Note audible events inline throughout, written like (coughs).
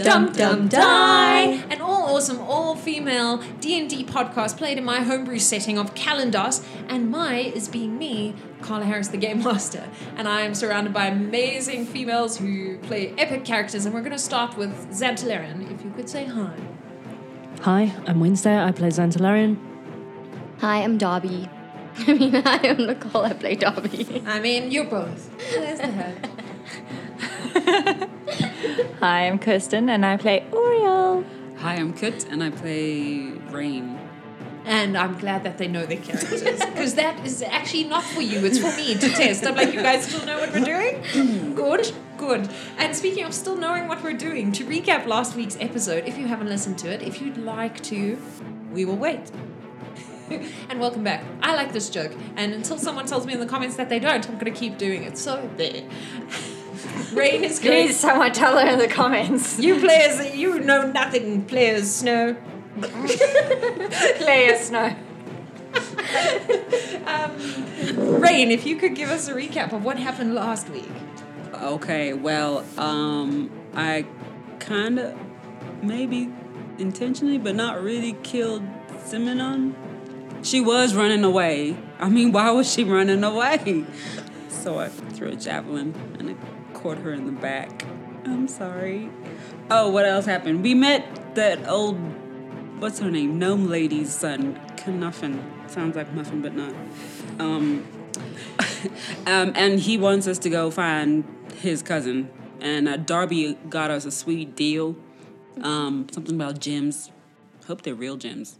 episode of Dum Dum Die, an all awesome, all female D and D podcast played in my homebrew setting of Kalandos, and my is being me, Carla Harris, the game master, and I am surrounded by amazing females who play epic characters, and we're going to start with Xantalarian. If you could say hi. Hi, I'm Wednesday. I play Xantalarian. Hi, I'm Darby. (laughs) I mean, I am Nicole. I play Darby. I mean, you're both. There's the head. (laughs) Hi, I'm Kirsten and I play Oriole. Hi, I'm Kit, and I play Rain. And I'm glad that they know their characters because that is actually not for you, it's for me to test. I'm like, you guys still know what we're doing? Mm. Good, good. And speaking of still knowing what we're doing, to recap last week's episode, if you haven't listened to it, if you'd like to, we will wait. (laughs) and welcome back. I like this joke, and until someone tells me in the comments that they don't, I'm going to keep doing it. So there. (laughs) (laughs) Rain is great. Please, someone tell her in the comments. You players, you know nothing, players, Snow. (laughs) players a snow. (laughs) Um, Rain, if you could give us a recap of what happened last week. Okay, well, um, I kind of, maybe intentionally, but not really killed Simonon. She was running away. I mean, why was she running away? So I threw a javelin and it caught her in the back. I'm sorry. Oh, what else happened? We met that old, what's her name? Gnome lady's son, Knuffin. Sounds like Muffin, but not. Um, (laughs) um, and he wants us to go find his cousin. And uh, Darby got us a sweet deal. Um, something about gems. Hope they're real gems.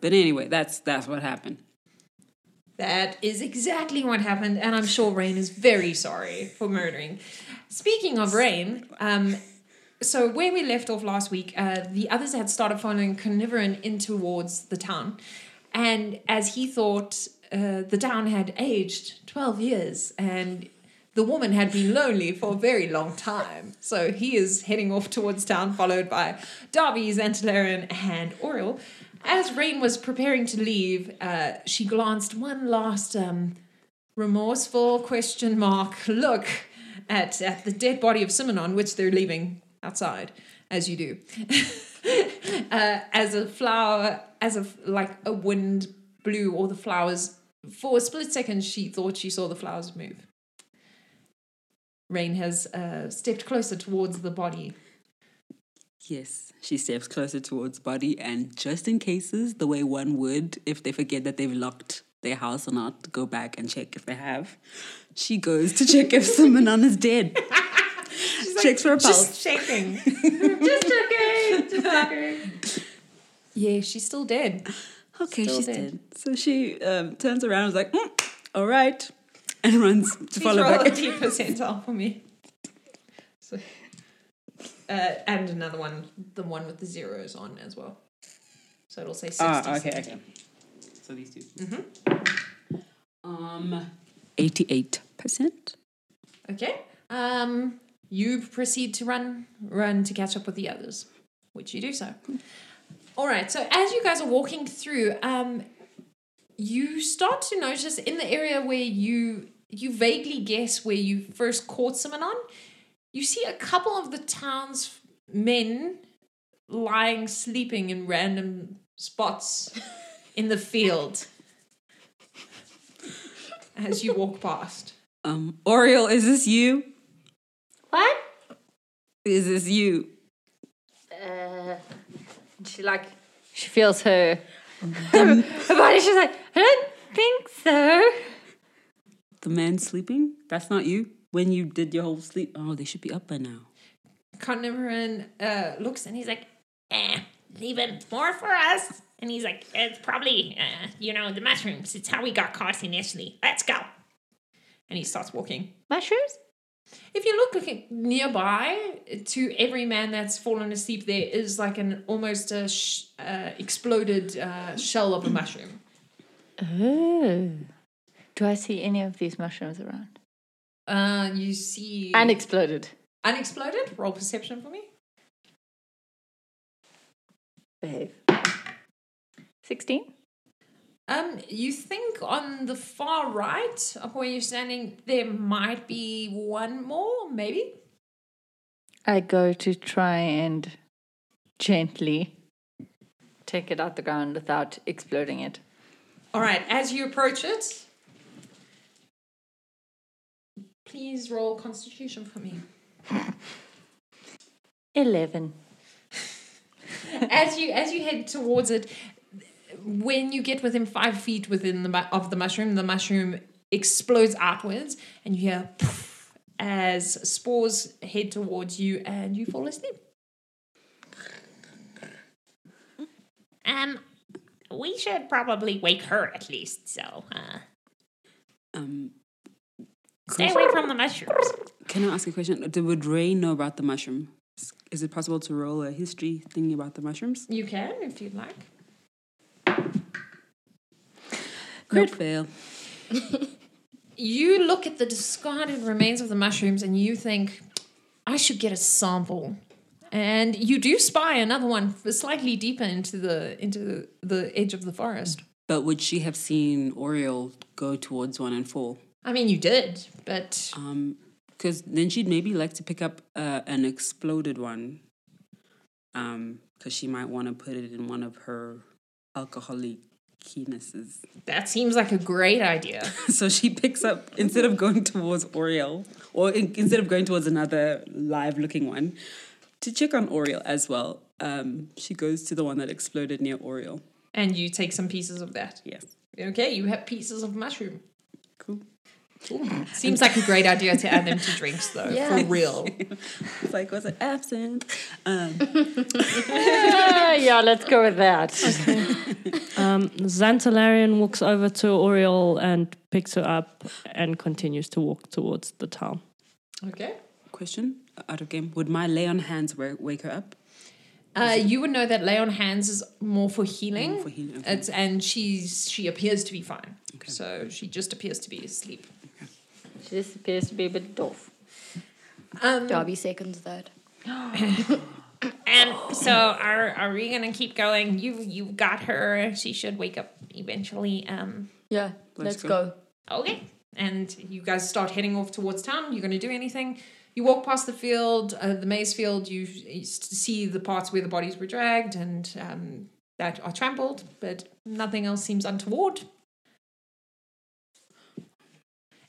But anyway, that's that's what happened. That is exactly what happened, and I'm sure Rain is very sorry for murdering. Speaking of Rain, um, so where we left off last week, uh, the others had started following Carnivoran in towards the town, and as he thought uh, the town had aged 12 years, and the woman had been lonely for a very long time. So he is heading off towards town, followed by Darby, Xantalarian, and Oriel. As Rain was preparing to leave, uh, she glanced one last um, remorseful question mark look at, at the dead body of Simonon, which they're leaving outside, as you do. (laughs) uh, as a flower, as a like a wind blew all the flowers. For a split second, she thought she saw the flowers move. Rain has uh, stepped closer towards the body. Yes, she steps closer towards body, and just in cases, the way one would if they forget that they've locked their house or not, go back and check if they have. She goes to check if (laughs) Simonon is dead. Checks for a pulse. (laughs) Just shaking. Just joking. Just joking. yeah, she's still dead. Okay, Still she's dead. dead. So she um, turns around and is like, "Mm, all right, and runs to Please follow roll a (laughs) back. D percentile for me. So, uh, and another one, the one with the zeros on as well. So it'll say 60. Ah, okay, okay. So these 2 Mm-hmm. Um, eighty-eight percent. Okay. Um, you proceed to run, run to catch up with the others, which you do so. All right. So as you guys are walking through, um, you start to notice in the area where you you vaguely guess where you first caught Simonon, you see a couple of the town's men lying sleeping in random spots (laughs) in the field as you walk past. Um, Oriole, is this you? What? Is this you? Uh, she like she feels her, (laughs) her body. She's like, I don't think so. The man sleeping? That's not you. When you did your whole sleep? Oh, they should be up by now. Carnivoran uh, looks and he's like, eh, leaving more for us. And he's like, it's probably, uh, you know, the mushrooms. It's how we got caught initially. Let's go. And he starts walking. Mushrooms? If you look like, nearby to every man that's fallen asleep, there is like an almost a sh- uh, exploded uh, shell of a mushroom. Oh. Do I see any of these mushrooms around? Uh, you see And exploded. unexploded. Roll perception for me. Behave. 16? Um, you think on the far right of where you're standing, there might be one more, maybe. I go to try and gently take it out the ground without exploding it. All right, as you approach it, please roll Constitution for me. 11. as you as you head towards it, when you get within five feet within the of the mushroom, the mushroom explodes outwards, and you hear poof as spores head towards you, and you fall asleep. Um, we should probably wake her at least. So, uh, Um, stay away from the mushrooms. can I ask a question? Did- Would Ray know about the mushroom? Is it possible to roll a history thingy about the mushrooms? You can if you'd like. Crit fail. (laughs) You look at the discarded remains of the mushrooms, and you think, "I should get a sample." And you do spy another one slightly deeper into the into the edge of the forest. But would she have seen Oriole go towards one and fall? I mean, you did, but Um, because then she'd maybe like to pick up uh, an exploded one. Um, because she might want to put it in one of her alcoholic keennesses. that seems like a great idea. (laughs) so she picks up instead of going towards Oriel, or in, instead of going towards another live-looking one, to check on Oriel as well. Um, she goes to the one that exploded near Oriel. and you take some pieces of that. Yes, Okay, you have pieces of mushroom. cool. Seems like a great idea to add them to drinks, though. Yeah. For real. (laughs) It's like was it absinthe? Um, Ah, yeah, let's go with that. (laughs) Um, Xantalarian walks over to Oriole and picks her up and continues to walk towards the town. Okay. question out of game. Would my lay on hands wake her up? Uh, you would know that lay on hands is more for healing. for healing, okay. It's and she's she appears to be fine. So she just appears to be asleep. She just appears to be a bit doof. Um, Darby seconds that. (gasps) And so, are are we gonna keep going? You you got her. She should wake up eventually. Um, Yeah, Let's let's, go. go. okay. and you guys start heading off towards town. You're going to do anything. You walk past the field, uh, the maize field. You, you see the parts where the bodies were dragged and um, that are trampled, but nothing else seems untoward.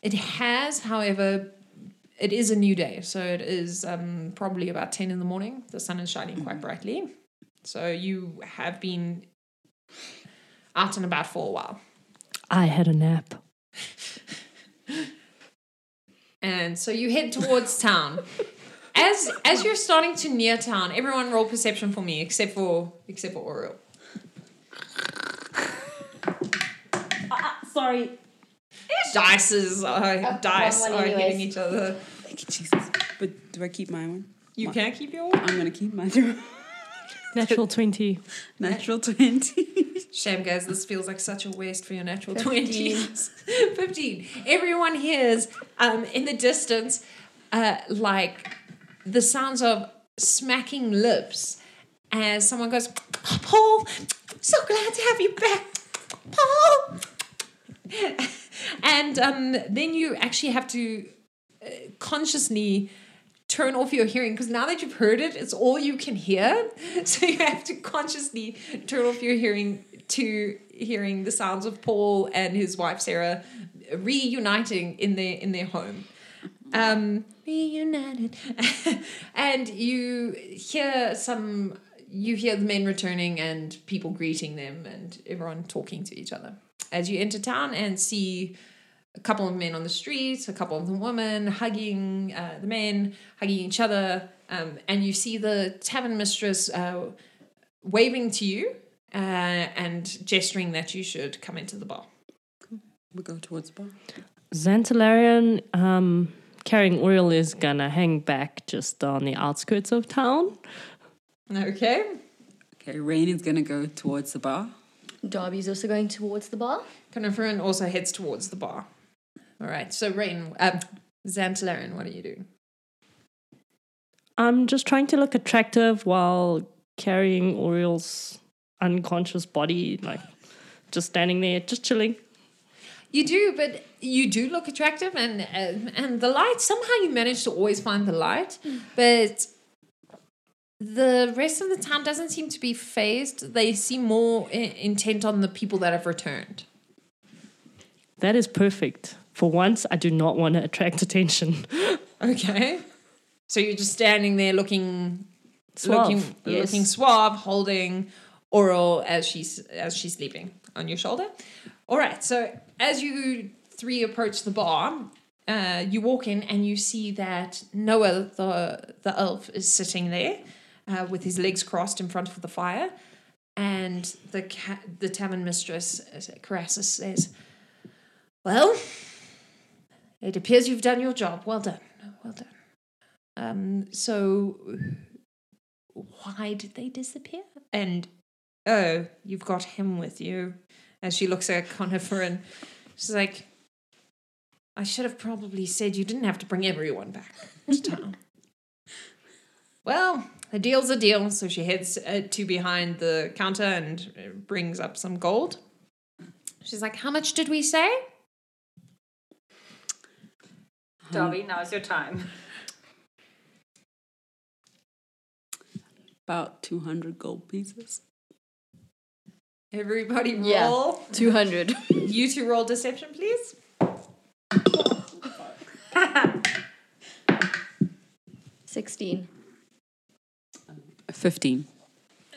It has, however, it is a new day, so it is um, probably about ten in the morning. The sun is shining quite mm-hmm. brightly, so you have been out and about for a while. I had a nap. (laughs) And so you head towards town. As as you're starting to near town, everyone roll perception for me, except for except for Oriole. Uh, uh, sorry. Dice is uh, dice are anyways. hitting each other. Thank you, Jesus. But do I keep my one? You My- can keep your one. I'm gonna keep my mine. (laughs) Natural 20. Natural twenty. (laughs) Shame, guys, this feels like such a waste for your natural 20s. (laughs) 15. Everyone hears um, in the distance uh, like the sounds of smacking lips as someone goes, "Oh, Paul, so glad to have you back. Paul. (laughs) and um, then you actually have to uh, consciously turn off your hearing because now that you've heard it, it's all you can hear. (laughs) So you have to consciously turn off your hearing to hearing the sounds of Paul and his wife Sarah reuniting in their in their home. Um, reunited, (laughs) and you hear some. You hear the men returning and people greeting them and everyone talking to each other as you enter town and see a couple of men on the streets, a couple of the women hugging uh, the men, hugging each other, um, and you see the tavern mistress uh, waving to you uh, and gesturing that you should come into the bar. we go towards the bar. Xantalarian, um, carrying oil, is gonna hang back just on the outskirts of town. Okay. Okay, Rain is gonna go towards the bar. Darby's also going towards the bar. Coniferin also heads towards the bar. All right. So Rain, um, Xantalarian, what are you doing? I'm just trying to look attractive while carrying Oriole's unconscious body, like just standing there, just chilling. You do, but you do look attractive, and uh, and the light somehow you manage to always find the light, but the rest of the town doesn't seem to be phased. They seem more i- intent on the people that have returned. That is perfect. For once, I do not want to attract attention. (laughs) Okay. So you're just standing there looking Suave, looking yes. looking suave, holding Oral as she's as she's sleeping on your shoulder. All right. So as you three approach the bar, uh, you walk in and you see that Noah, the the elf, is sitting there uh, with his legs crossed in front of the fire, and the ca- the tavern mistress, uh, Carassus, says, "Well, it appears you've done your job. Well done. Well done. Um, so why did they disappear? And oh, you've got him with you. As she looks at Conifer and she's like, I should have probably said you didn't have to bring everyone back to town. (laughs) well, a deal's a deal. So she heads uh, to behind the counter and uh, brings up some gold. She's like, How much did we say? Darby, now's your time. About 200 gold pieces. Everybody roll. Yeah. 200. (laughs) You two roll deception, please. (laughs) Sixteen. 15.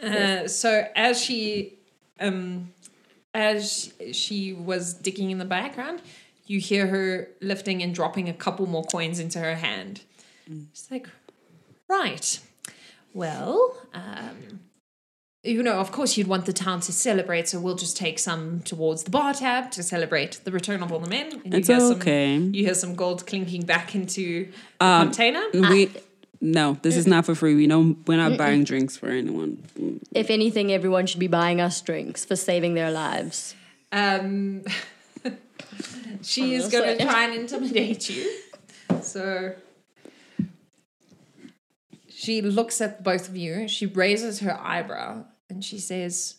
Uh, so as she um as she was digging in the background, you hear her lifting and dropping a couple more coins into her hand. She's like, right. Well, um, you know, of course you'd want the town to celebrate, so we'll just take some towards the bar tab to celebrate the return of all the men. And you It's hear some- okay. you hear some gold clinking back into the Um, container. We no, this is not for free. We don't. We're not buying drinks for anyone. If anything, everyone should be buying us drinks for saving their lives. Um, (laughs) she is going to try and intimidate you. So she looks at both of you. She raises her eyebrow and she says,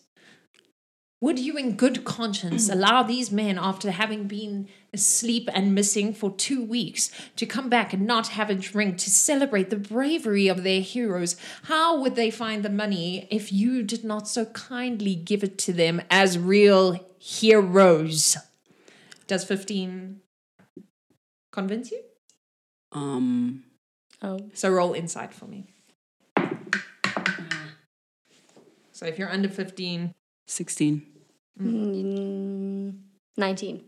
Would you, in good conscience, allow these men, after having been asleep and missing for two weeks, to come back and not have a drink to celebrate the bravery of their heroes? How would they find the money if you did not so kindly give it to them as real heroes? Does 15 convince you? Um, Oh. So roll insight for me. So if you're under 15, 16. Mm, 19.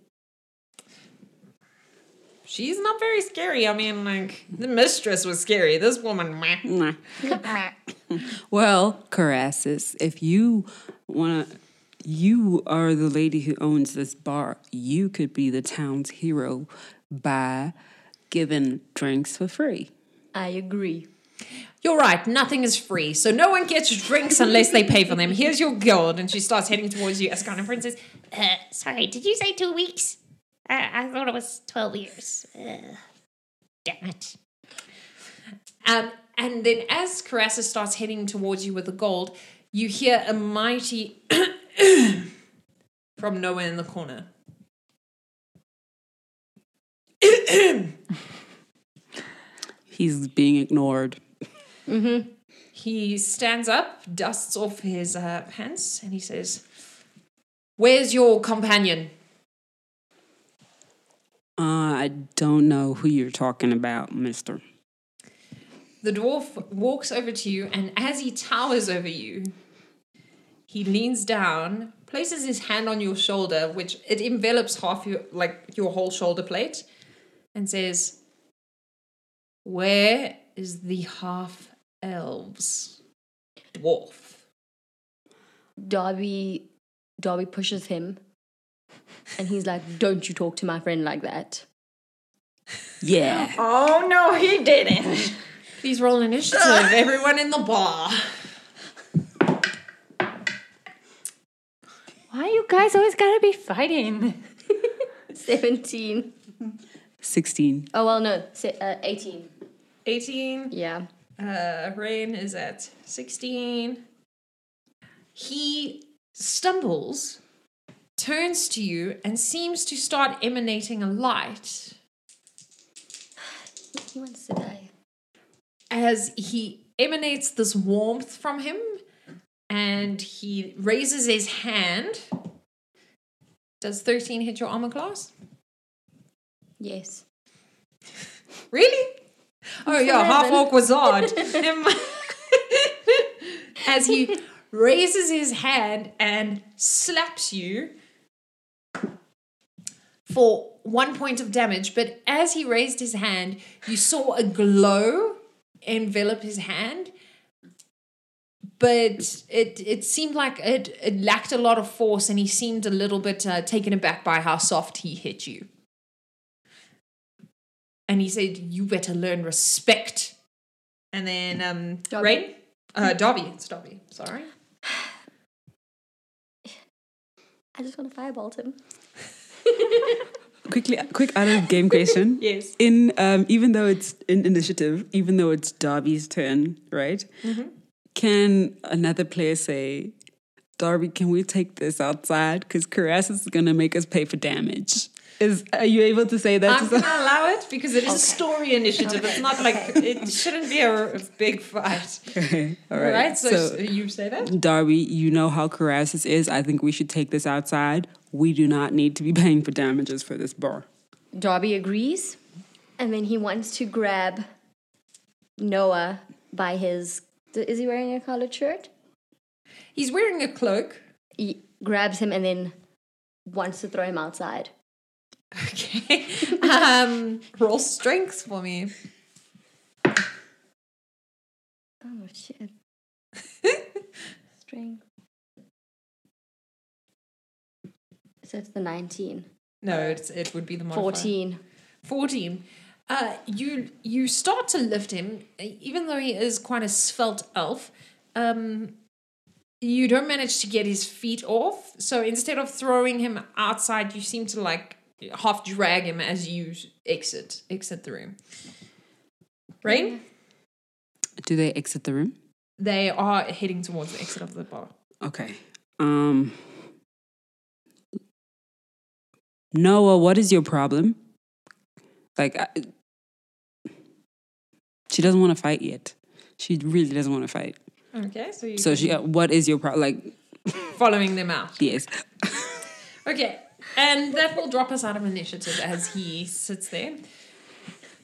she's not very scary. I mean, like, the mistress was scary. This woman, meh. (laughs) Well, Carassus, if you want to, you are the lady who owns this bar. You could be the town's hero by giving drinks for free. I agree. You're right, nothing is free. So no one gets drinks unless they pay for them. Here's your gold. And she starts heading towards you as kind of princess. Uh, sorry, did you say two weeks? I, I thought it was 12 years. Uh, damn it. Um, and then as Carassa starts heading towards you with the gold, you hear a mighty (coughs) from nowhere in the corner. (coughs) He's being ignored. He stands up, dusts off his uh, pants, and he says, Where's your companion? Uh, I don't know who you're talking about, mister. The dwarf walks over to you, and as he towers over you, he leans down, places his hand on your shoulder, which it envelops half your like your whole shoulder plate, and says, Where is the half elves? Dwarf. Darby Darby pushes him and he's like, Don't you talk to my friend like that. Yeah. Oh no, he didn't. Please roll initiative, everyone in the bar. Why you guys always gotta be fighting? (laughs) 17. 16. Oh, well, no, se- uh, 18. 18. Yeah. Uh, Rain is at 16. He stumbles, turns to you, and seems to start emanating a light He wants to die. as he emanates this warmth from him, and he raises his hand. Does 13 hit your armor class? Yes. (laughs) Really? Oh yeah, half orc wizard. As he raises his hand and slaps you for one point of damage, but as he raised his hand, you saw a glow envelop his hand. But it it seemed like it, it lacked a lot of force, and he seemed a little bit uh, taken aback by how soft he hit you. And he said, "You better learn respect." And then, um, Dobby. Rain, uh, Dobby, it's Dobby. Sorry. (sighs) I just want to firebolt him. Quickly, quick out of game question. (laughs) Yes. In um, even though it's in initiative, even though it's Darby's turn, right? Can another player say, "Darby, can we take this outside? Because Caress is gonna make us pay for damage." Is are you able to say that? I'm going to allow it because it is a story initiative. It's not like it shouldn't be a, a big fight. Okay, (laughs) all All right. right, so, so you say that? Darby, you know how Carassus is. I think we should take this outside. We do not need to be paying for damages for this bar. Darby agrees, and then he wants to grab Noah by his. Is he wearing a collared shirt? He's wearing a cloak. He grabs him and then wants to throw him outside. (laughs) Okay. um, roll strength for me. Oh shit! (laughs) strength. So it's the nineteen. No, it's, it would be the modifier. Fourteen. 14. Uh, you you start to lift him, even though he is quite a svelte elf. Um, you don't manage to get his feet off. So instead of throwing him outside, you seem to like half drag him as you exit exit the room. Rain, Do they exit the room? they are heading towards the exit of the bar. Okay. Um Noah, what is your problem? Like I, she doesn't want to fight yet. She really doesn't want to fight. Okay, so you So she uh, what is your problem? Like (laughs) following them out. yes. Okay, and that will drop us out of initiative as he sits there.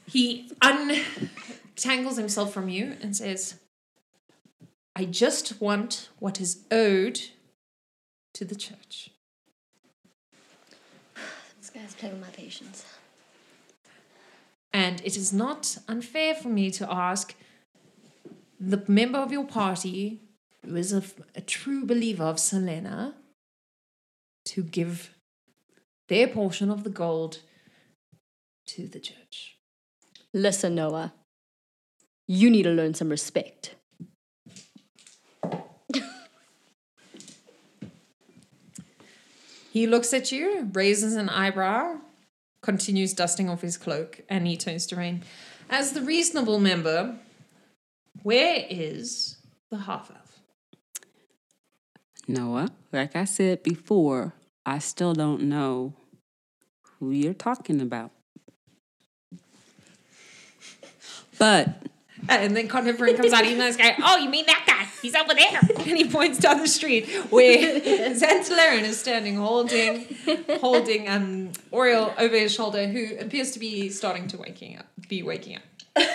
He untangles himself from you and says, I just want what is owed to the church. This guy's playing with my patience. And it is not unfair for me to ask the member of your party who is a, a true believer of Selena to give their portion of the gold to the church. Listen, Noah. You need to learn some respect. He looks at you, raises an eyebrow, continues dusting off his cloak, and he turns to Rain. As the reasonable member, where is the half elf? Noah, like I said before, I still don't know who you're talking about. But And then Coniferin comes out, he's nice guy. Oh, you mean that guy? He's over there. (laughs) And he points down the street where (laughs) Xantalarian is standing holding holding um Oriel over his shoulder, who appears to be starting to waking up be waking up. (laughs)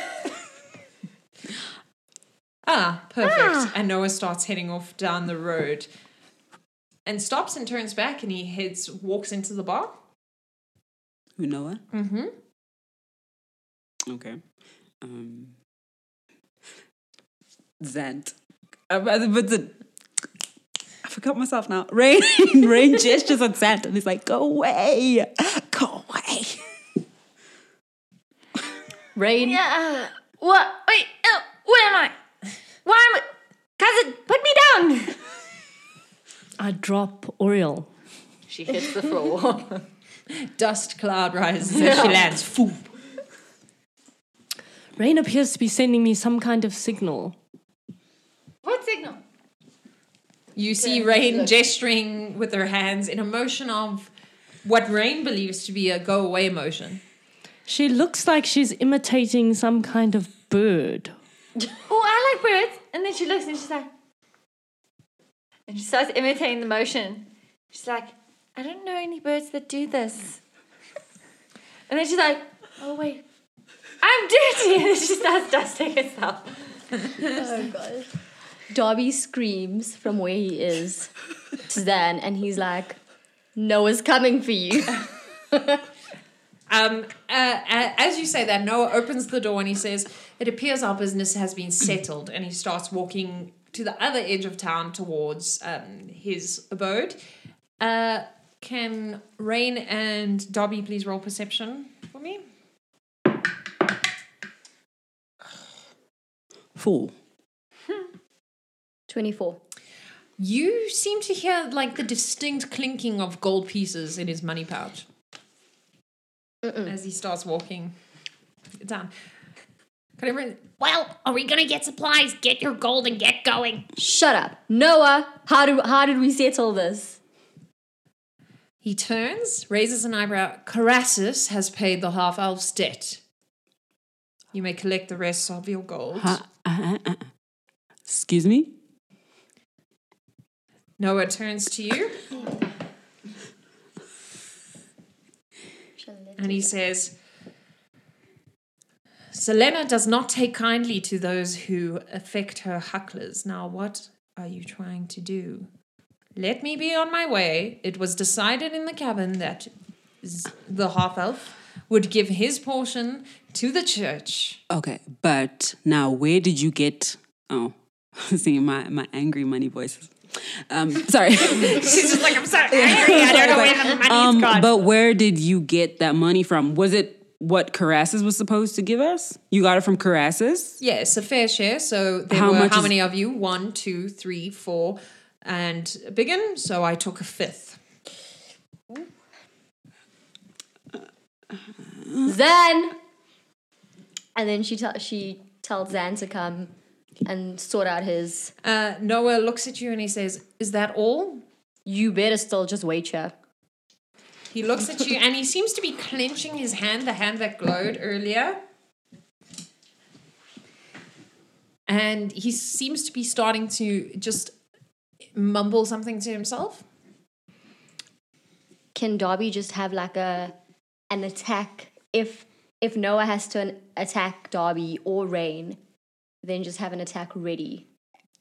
ah, perfect. And Noah starts heading off down the road. And stops and turns back and he heads walks into the bar. who Noah? Mm-hmm. Okay. Um Zant. Uh, but but the I forgot myself now. (laughs) Rain Rain gestures at Zant and he's like, go away. Go away. Rain. Yeah. What? Wait. Oh, where am I? Why am I? Cousin, put me down. I drop Oriel. She hits the floor. (laughs) Dust cloud rises as she lands. Foom. Rain appears to be sending me some kind of signal. what signal? You see Rain gesturing with her hands in a motion of what Rain believes to be a go away motion. She looks like she's imitating some kind of bird (laughs) oh, I like birds. And then she looks and she's like, and she starts imitating the motion. She's like, I don't know any birds that do this. And then she's like, oh, wait, I'm dirty. (laughs) And then she starts dusting herself. Oh god. Darby screams from where he is to Zan, and he's like, Noah's coming for you. (laughs) Um, uh, a- as you say that, Noah opens the door and he says, It appears our business has been settled. And he starts walking to the other edge of town towards um, his abode. Uh, can Rain and Dobby please roll perception for me? Four. 24. You seem to hear like the distinct clinking of gold pieces in his money pouch as he starts walking down. Can everyone? Well, are we gonna get supplies? Get your gold and get going. Shut up. Noah, how, do, how did we settle this? He turns, raises an eyebrow. Carassus has paid the half elf's debt. You may collect the rest of your gold. Uh, uh, uh, uh. Excuse me? Noah turns to you and he says, Selena does not take kindly to those who affect her hucklers. Now, what are you trying to do? Let me be on my way. It was decided in the cabin that z- the half elf would give his portion to the church. Okay, but now where did you get? Oh, (laughs) see my my angry money voices. Um, (laughs) sorry. She's just like, I'm so (laughs) angry. I don't know where the money's um, gone. but where did you get that money from? Was it what Carassus was supposed to give us? You got it from Carassus? Yes, a fair share. So there How were much how is- many of you? One, two, three, four, and Biggin. So I took a fifth. Zan! And then she, tell she tells Zan to come and sort out his. Uh, Noah looks at you and he says, "Is that all?" You better still just wait here. He looks at you and he seems to be clenching his hand, the hand that glowed earlier. And he seems to be starting to just mumble something to himself. Can Darby just have like a an attack if if Noah has to an, attack Darby or Rain, then just have an attack ready.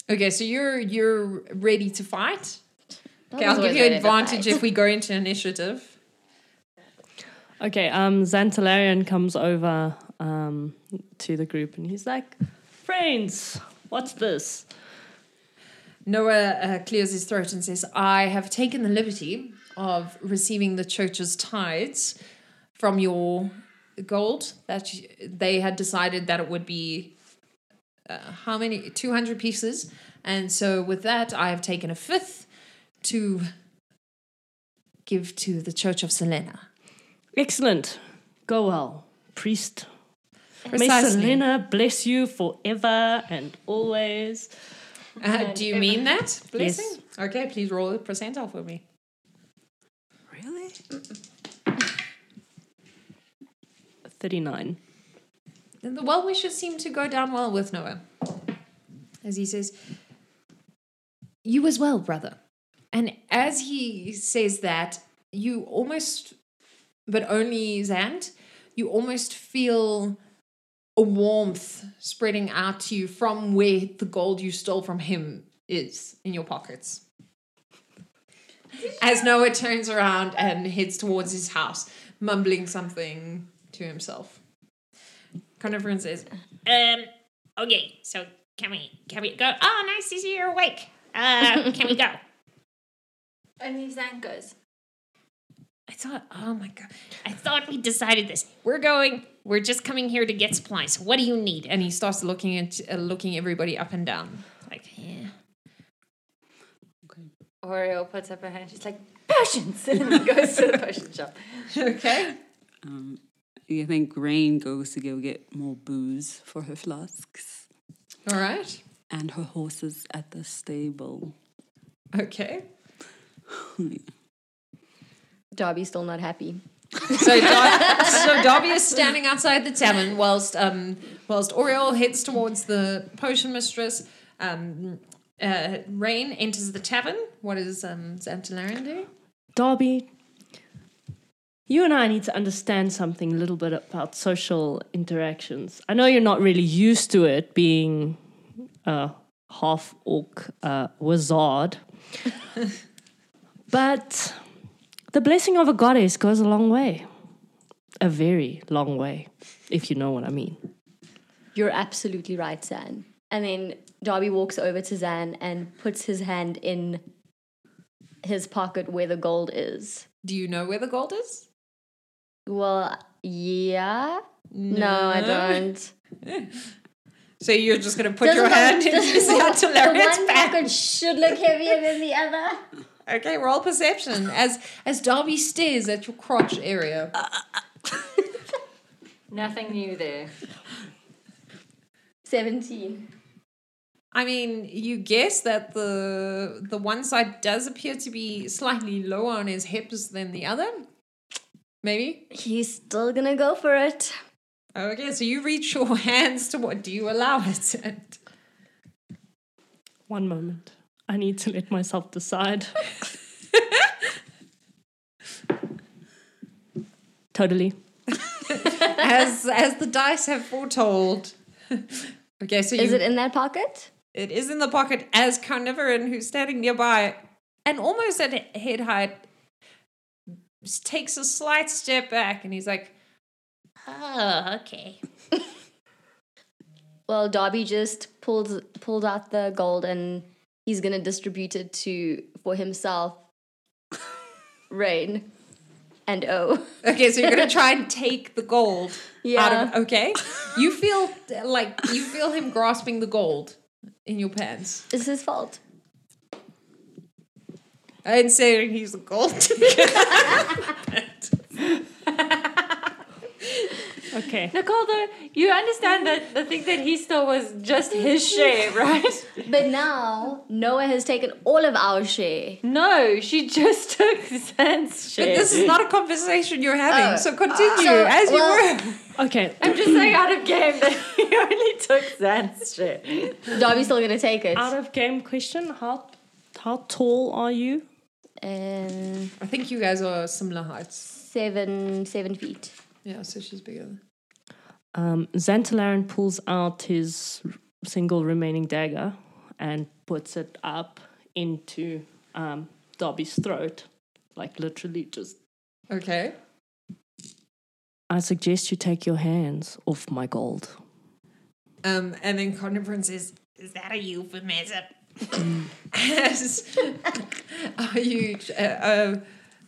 Okay, so you're you're ready to fight. Okay, I'll give you advantage if we go into initiative. Okay, um, Xantalarian comes over um, to the group and he's like, Friends, what's this? Noah uh, clears his throat and says, I have taken the liberty of receiving the church's tithes from your gold that they had decided that it would be uh, how many 200 pieces and so with that i have taken a fifth to give to the church of selena Excellent. Go well, priest. Precisely. May. Selena bless you forever and always. uh, do you mean that blessing okay please roll a percentile for me Really? 39. And the well wishes seem to go down well with Noah. As he says, You as well, brother. And as he says that, you almost, but only Zand, you almost feel a warmth spreading out to you from where the gold you stole from him is in your pockets. As Noah turns around and heads towards his house, mumbling something to himself. Carnivoran says, Um. Okay. So can we can we go? Oh, nice to see you're awake. Uh, can we go? (laughs) And then Zan goes, I thought, oh my god. I thought we decided this. We're going. We're just coming here to get supplies. What do you need? And he starts looking at uh, looking everybody up and down. Like, yeah. Oriole puts up her hand. She's like, potions! (laughs) And then goes to the potion shop. (laughs) Okay. Um, I think Rain goes to go get more booze for her flasks All right. and her horses at the stable. Okay. (laughs) Darby's still not happy. So, Dar- so Darby is standing outside the tavern whilst um whilst Oriole heads towards the potion mistress. Um, uh, Rain enters the tavern. What does um Xantalarian do? Darby, you and I need to understand something a little bit about social interactions. I know you're not really used to it being a half orc uh, wizard, (laughs) but the blessing of a goddess goes a long way. A very long way, if you know what I mean. You're absolutely right, Zan. And then Darby walks over to Zan and puts his hand in his pocket where the gold is. Do you know where the gold is? Well, yeah. No, I don't. (laughs) So you're just gonna put Doesn't your hand in doesn't (laughs) the- Xantalarian's The one pocket should look heavier than the other. (laughs) Okay, roll perception (laughs) as as Darby stares at your crotch area. (laughs) Nothing new there. 17. I mean, you guess that the the one side does appear to be slightly lower on his hips than the other. Maybe. He's still gonna go for it. Okay, so you reach your (laughs) hands to what do you allow it? And One moment. I need to let myself decide. (laughs) totally. (laughs) as as the dice have foretold. (laughs) okay, so you, Is it in that pocket? it is in the pocket as Carnivoran, who's standing nearby and almost at head height, takes a slight step back and he's like, Oh, okay. Well, Darby just pulled pulled out the gold and he's gonna distribute it to for himself, Rain, and O. Okay, so you're gonna (laughs) try and take the gold Yeah. out of okay. You feel like you feel him grasping the gold in your pants. It's his fault. I didn't say he's the gold. (laughs) (laughs) Okay. Nicole, though, you understand that the thing that he stole was just his share, (laughs) right? But now Noah has taken all of our share. No, she just (laughs) took Zan's share. but this is not a conversation you're having, Oh. so continue So, as you well- were. Okay. (laughs) I'm just saying out of game that he only took Zan's share. Darby's still gonna take it. Out of game question. How how tall are you? Um, I think you guys are similar heights. seven seven feet. Yeah, so she's bigger. Um, Xantalarian pulls out his single remaining dagger and puts it up into um, Darby's throat, like literally just. Okay. I suggest you take your hands off my gold. Um, and then Carnivoran says, Is that a euphemism? As, (laughs) are you uh, uh,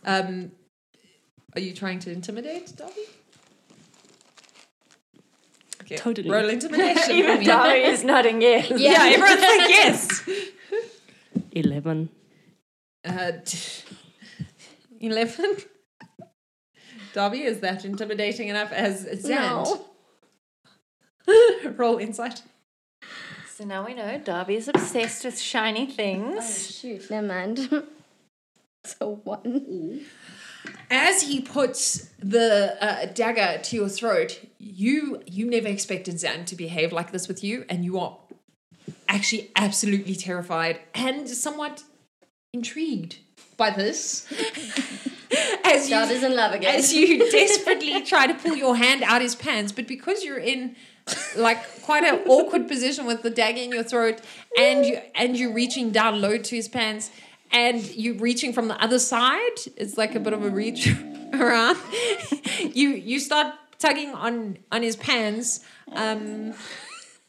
um are you trying to intimidate Dobby? Okay. Totally. Roll intimidation. (laughs) Even me. Dari is nodding yes. Yeah, everyone's like (laughs) yes. Eleven. Uh, t- (laughs) Eleven. Dobby, is that intimidating enough as Zand? No. Roll insight. So now we know Darby is obsessed with shiny things. Oh, things. shoot, never mind. so one. As he puts the uh, dagger to your throat, you you never expected Zan to behave like this with you, and you are actually absolutely terrified and somewhat intrigued by this. (laughs) as you Darby's in love again. as you desperately try to pull your hand out his pants, but because you're in like quite an awkward position with the dagger in your throat and you and you're reaching down low to his pants and you reaching from the other side, it's like a bit of a reach (laughs) around. you you start tugging on on his pants. Um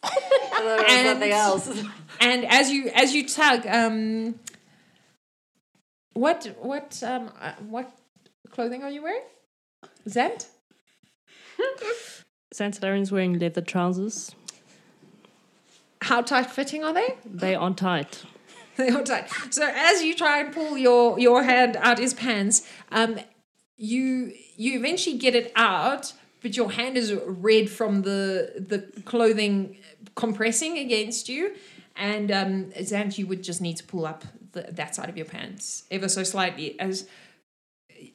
and, something else. and as you as you tug, um what what um uh, what clothing are you wearing? Zant? Xantalarian's (laughs) wearing leather trousers. How tight fitting are they? They aren't tight. (laughs) They are tight. So as you try and pull your your hand out his pants, um, you you eventually get it out, but your hand is red from the the clothing compressing against you, and um, Zant, you would just need to pull up the, that side of your pants ever so slightly as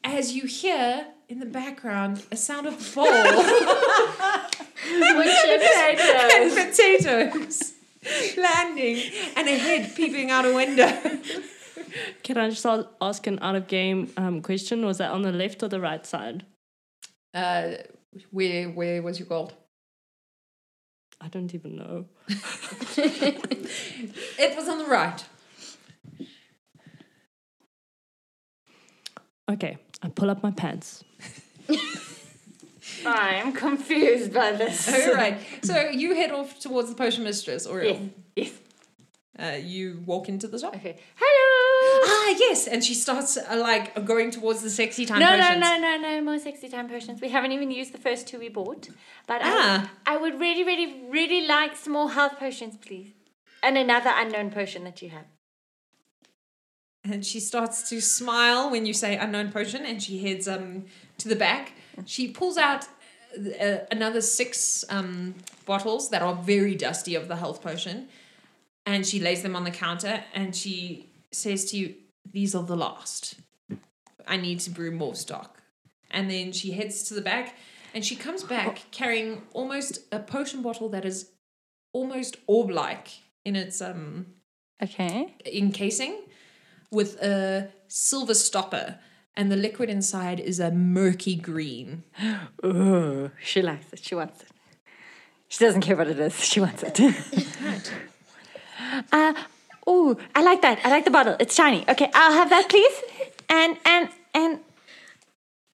as you hear in the background a sound of bowl (laughs) (laughs) and potatoes (laughs) landing and a head peeping out a window. (laughs) Can I just ask an out of game um, question? Was that on the left or the right side? Uh, where where was your gold? I don't even know. (laughs) It was on the right. Okay, I pull up my pants. I'm confused by this. All right. So you head off towards the potion mistress, or Yes. Yes. uh, you walk into the shop. Okay. Hello. Ah, yes, and she starts uh, like going towards the sexy time No, no, potions. no, no, no more sexy time potions. We haven't even used the first two we bought. But Ah. I, I would really, really, really like some more health potions, please. And another unknown potion that you have. And she starts to smile when you say unknown potion, and she heads um to the back. She pulls out uh, another six um bottles that are very dusty of the health potion, and she lays them on the counter, and she says to you, "These are the last. I need to brew more stock." And then she heads to the back, and she comes back carrying almost a potion bottle that is almost orb-like in its um Okay. encasing with a silver stopper, and the liquid inside is a murky green. (gasps) Ooh, she likes it. She wants it. She doesn't care what it is. She wants it. (laughs) uh, ooh, I like that. I like the bottle. It's shiny. Okay, I'll have that, please. And and and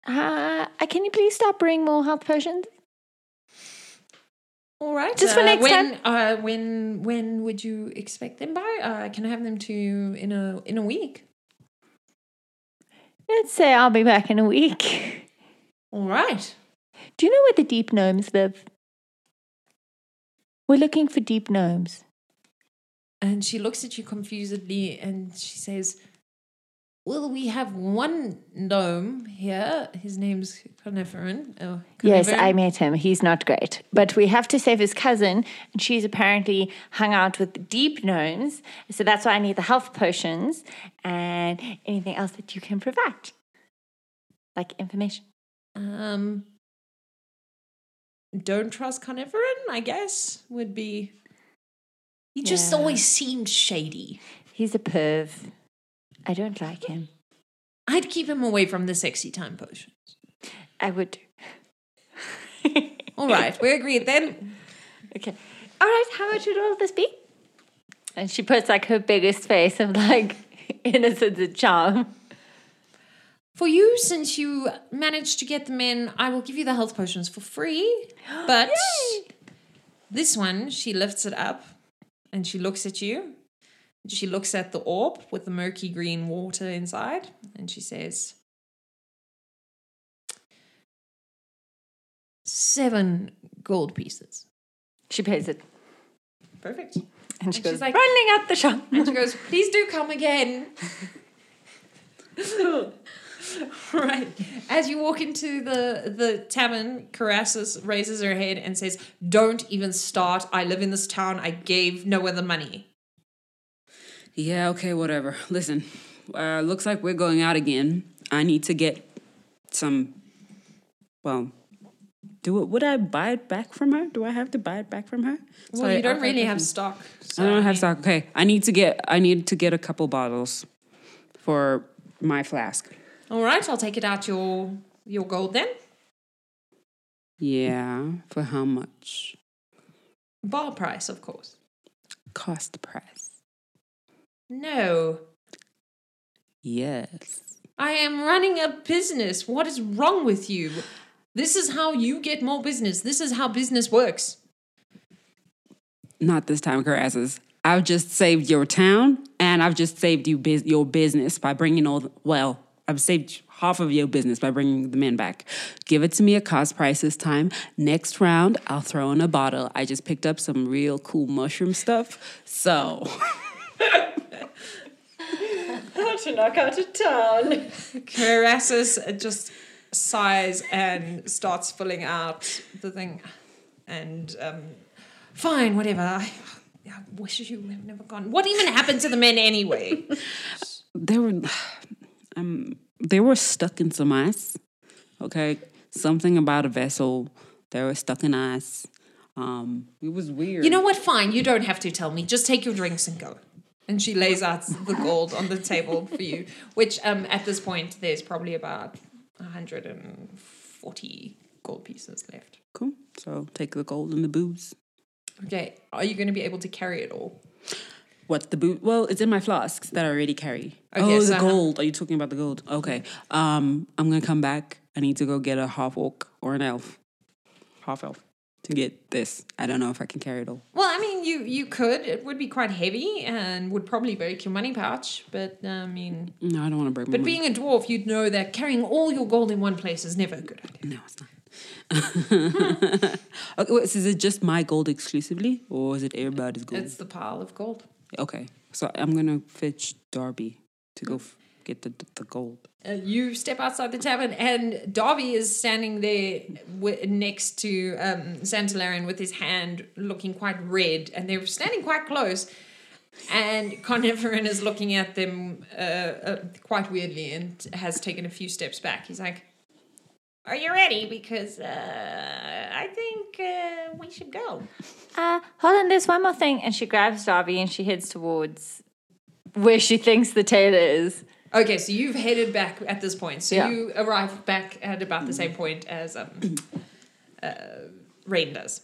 uh, can you please stop bringing more health potions? All right. Just for uh, next when, Uh, when when would you expect them by? Uh, can I have them to you in a in a week? Let's say I'll be back in a week. All right. Do you know where the deep gnomes live? We're looking for deep gnomes. And she looks at you confusedly, and she says, "Well, we have one gnome here. His name's Coniferin. Oh, Yes, I met him. He's not great. But we have to save his cousin, and she's apparently hung out with deep gnomes. So that's why I need the health potions and anything else that you can provide. Like information. Um, don't trust Coniferin, I guess, would be. He just Yeah. always seemed shady. He's a perv. I don't like him. I'd keep him away from the sexy time potions. I would. (laughs) All right, we agreed then. Okay. All right, how much would all this be? And she puts like her biggest face of like (laughs) innocence and charm. For you, since you managed to get them in, I will give you the health potions for free. (gasps) But this one, she lifts it up and she looks at you. She looks at the orb with the murky green water inside and she says, Seven gold pieces. She pays it. Perfect. And she And goes she's like- running out the shop. And she goes, Please do come again. (laughs) right. As you walk into the, the tavern, Carassus raises her head and says, Don't even start. I live in this town. I gave no other money. Yeah, okay, whatever. Listen, uh, looks like we're going out again. I need to get some. Well, do it. Would I buy it back from her? Do I have to buy it back from her? Well, Sorry, you don't I'll really buy have stock. I don't have mean- stock. Okay, I need to get. I need to get a couple bottles for my flask. All right, I'll take it out your your gold then. Yeah, for how much? Bar price, of course. Cost price. No. Yes. I am running a business. What is wrong with you? This is how you get more business. This is how business works. Not this time, Carassus. I've just saved your town, and I've just saved you bus- your business by bringing all. The, well, I've saved half of your business by bringing the men back. Give it to me at cost price this time. Next round, I'll throw in a bottle. I just picked up some real cool mushroom stuff, so (laughs) to knock out of town. Carassus just sighs and starts filling out the thing. And um, fine, whatever. I, I wish you had never gone. What even happened to the men anyway? they were, um, they were stuck in some ice. Okay, something about a vessel. They were stuck in ice. Um, it was weird. You know what? Fine. You don't have to tell me. Just take your drinks and go. And she lays out the gold on the table for you, which um, at this point, there's probably about 140 gold pieces left. Cool. So take the gold and the booze. Okay. Are you going to be able to carry it all? What the boot? Well, it's in my flasks that I already carry. Okay, oh, so the gold. Are you talking about the gold? Okay. Um, I'm gonna come back. I need to go get a half orc or an elf, half elf, to get this. I don't know if I can carry it all. Well, I mean, you you could. It would be quite heavy and would probably break your money pouch. But uh, I mean, No, I don't want to break my. but money. being a dwarf, you'd know that carrying all your gold in one place is never a good idea. No, it's not. (laughs) okay, wait, so is it just my gold exclusively, or is it everybody's gold? It's the pile of gold. okay, so I'm gonna fetch Darby to go f- get the the gold. Uh, you step outside the tavern, and Darby is standing there wi- next to um, Xantalarian with his hand looking quite red, and they're standing quite close. And Coniferin is looking at them uh, uh, quite weirdly and has taken a few steps back. He's like, Are you ready? Because uh, I think uh, we should go. Uh, hold on, there's one more thing. And she grabs Darby and she heads towards where she thinks the tailor is. Okay, so you've headed back at this point. So Yeah. you arrive back at about the same point as um, uh, Rain does.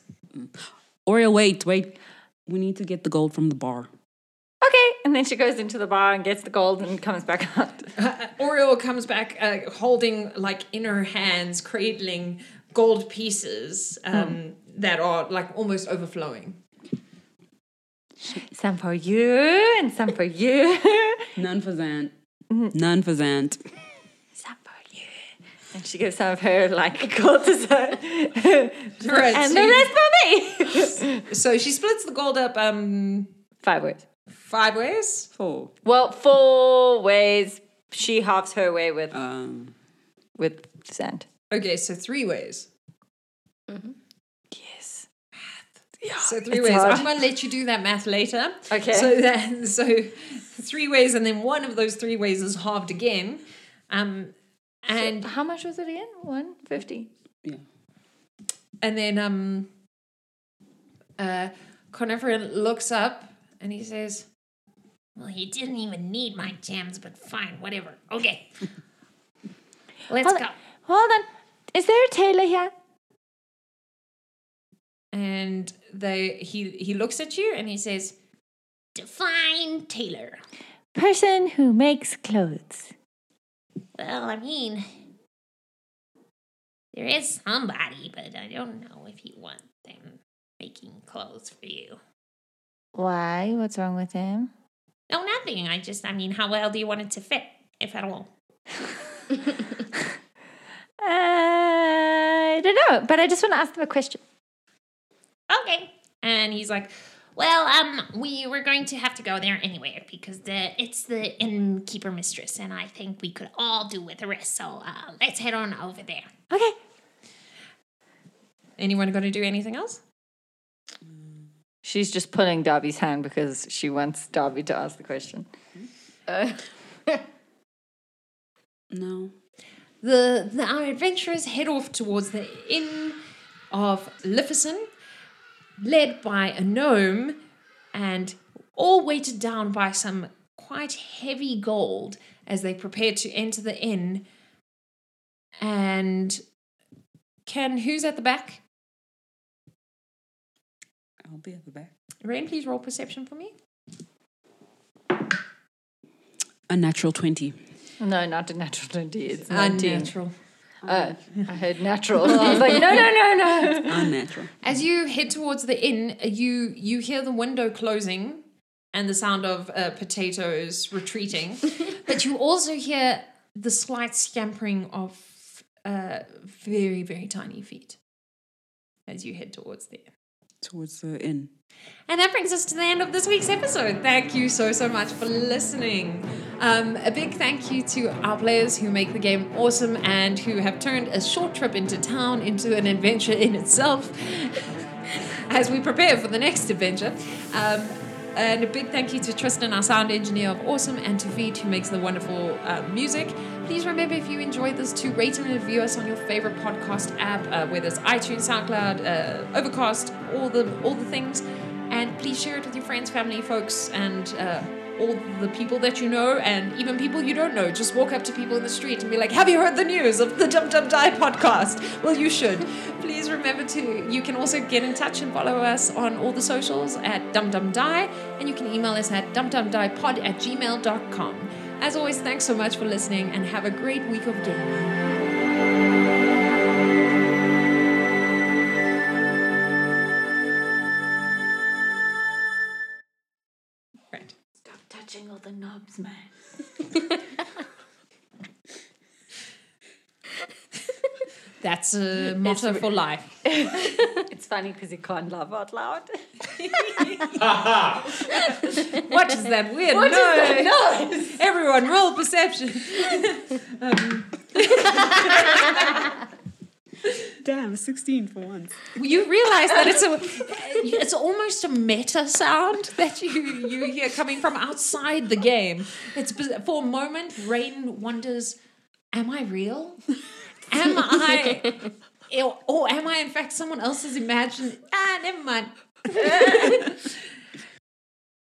Oriel, wait, wait. We need to get the gold from the bar. Okay. And then she goes into the bar and gets the gold and comes back out. (laughs) Uh, Oriole comes back uh, holding, like, in her hands, cradling gold pieces um, that are, like, almost overflowing. some for you and some for you. None for Zant. None for Zant. some for you. And she gives some of her like gold to her. Right, and so the rest for me. (laughs) So she splits the gold up um, Five ways. five ways. Four. Well, four ways. She halves her way with Um, with sand. Okay, so three ways. Mm-hmm. Yes. Math. Yeah, so three ways. hard. I'm going to let you do that math later. Okay. So then, so three ways, and then one of those three ways is halved again. Um, and How much was it again? One fifty. yeah. and then um, uh, Coniferin looks up and he says, Well, he didn't even need my gems, but fine, whatever. Okay. (laughs) Let's Hold go. on. Hold on. Is there a tailor here? and they he he looks at you and he says, Define tailor. Person who makes clothes. Well, I mean, there is somebody, but I don't know if you want them making clothes for you. Why? What's wrong with him? No, nothing. I just, I mean, how well do you want it to fit, if at all? (laughs) Uh, I don't know, but I just want to ask them a question. Okay. And he's like, well, um, we were going to have to go there anyway because the it's the innkeeper mistress, and I think we could all do with a rest. So uh, let's head on over there. Okay. "Anyone going to do anything else?" She's just pulling Darby's hand because she wants Darby to ask the question. Uh, (laughs) No. The, the our adventurers head off towards the inn of Liferson, led by a gnome, and all weighted down by some quite heavy gold as they prepare to enter the inn. And Ken, who's at the back? I'll be at the back. Rain, please roll perception for me. A natural 20. No, not a natural 20. It's 19. Unnatural. Uh, I heard natural. (laughs) I was like, no, no, no, no. Unnatural. As you head towards the inn, you you hear the window closing and the sound of uh, potatoes retreating, (laughs) but you also hear the slight scampering of uh, very very tiny feet as you head towards the inn. Towards the inn. And that brings us to the end of this week's episode. Thank you so, so much for listening. Um, a big thank you to our players who make the game awesome and who have turned a short trip into town into an adventure in itself (laughs) as we prepare for the next adventure. Um, And a big thank you to Tristan, our sound engineer of Awesome, and to Feed, who makes the wonderful uh, music. Please remember if you enjoyed this to rate and review us on your favorite podcast app, uh, whether it's iTunes, SoundCloud, uh, Overcast, all the all the things. And please share it with your friends, family, folks, and uh, all the people that you know, and even people you don't know. Just walk up to people in the street and be like, "Have you heard the news of the Dum Dum Die podcast?" Well, you should. Please remember to. You can also get in touch and follow us on all the socials at Dum Dum Die, and you can email us at dumdumdiepod at gmail.com. As always, thanks so much for listening, and have a great week of gaming. Touching all the knobs, man. That's a motto for life. (laughs) It's funny because you can't laugh out loud. (laughs) What is that weird noise? Everyone, roll perception. (laughs) Um, Damn, 16 for once. You realize that it's a, (laughs) it's almost a meta sound that you you hear coming from outside the game. It's for a moment, Rain wonders, "Am I real? Am (laughs) I?" Or am I in fact someone else's imagined? Ah, never mind. (laughs)